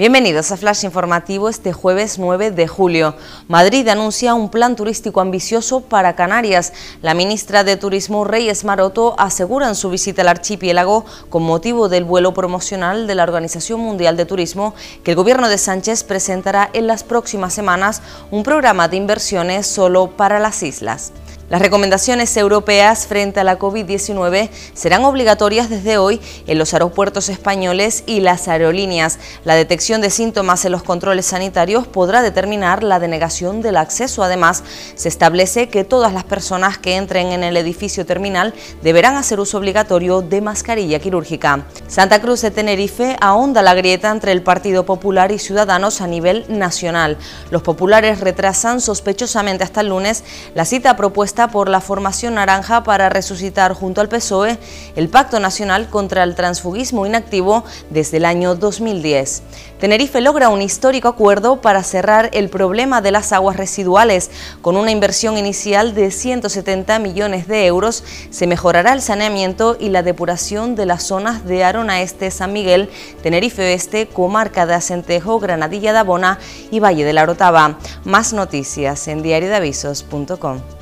Bienvenidos a Flash Informativo este jueves 9 de julio. Madrid anuncia un plan turístico ambicioso para Canarias. La ministra de Turismo Reyes Maroto asegura en su visita al archipiélago con motivo del vuelo promocional de la Organización Mundial de Turismo que el gobierno de Sánchez presentará en las próximas semanas un programa de inversiones solo para las islas. Las recomendaciones europeas frente a la COVID-19 serán obligatorias desde hoy en los aeropuertos españoles y las aerolíneas. La detección de síntomas en los controles sanitarios podrá determinar la denegación del acceso. Además, se establece que todas las personas que entren en el edificio terminal deberán hacer uso obligatorio de mascarilla quirúrgica. Santa Cruz de Tenerife ahonda la grieta entre el Partido Popular y Ciudadanos a nivel nacional. Los populares retrasan sospechosamente hasta el lunes la cita propuesta por la formación naranja para resucitar junto al PSOE el Pacto Nacional contra el Transfugismo Inactivo desde el año 2010. Tenerife logra un histórico acuerdo para cerrar el problema de las aguas residuales. Con una inversión inicial de 170 millones de euros, se mejorará el saneamiento y la depuración de las zonas de Arona Este, San Miguel, Tenerife Oeste, Comarca de Acentejo, Granadilla de Abona y Valle de la Orotava. Más noticias en diariodeavisos.com.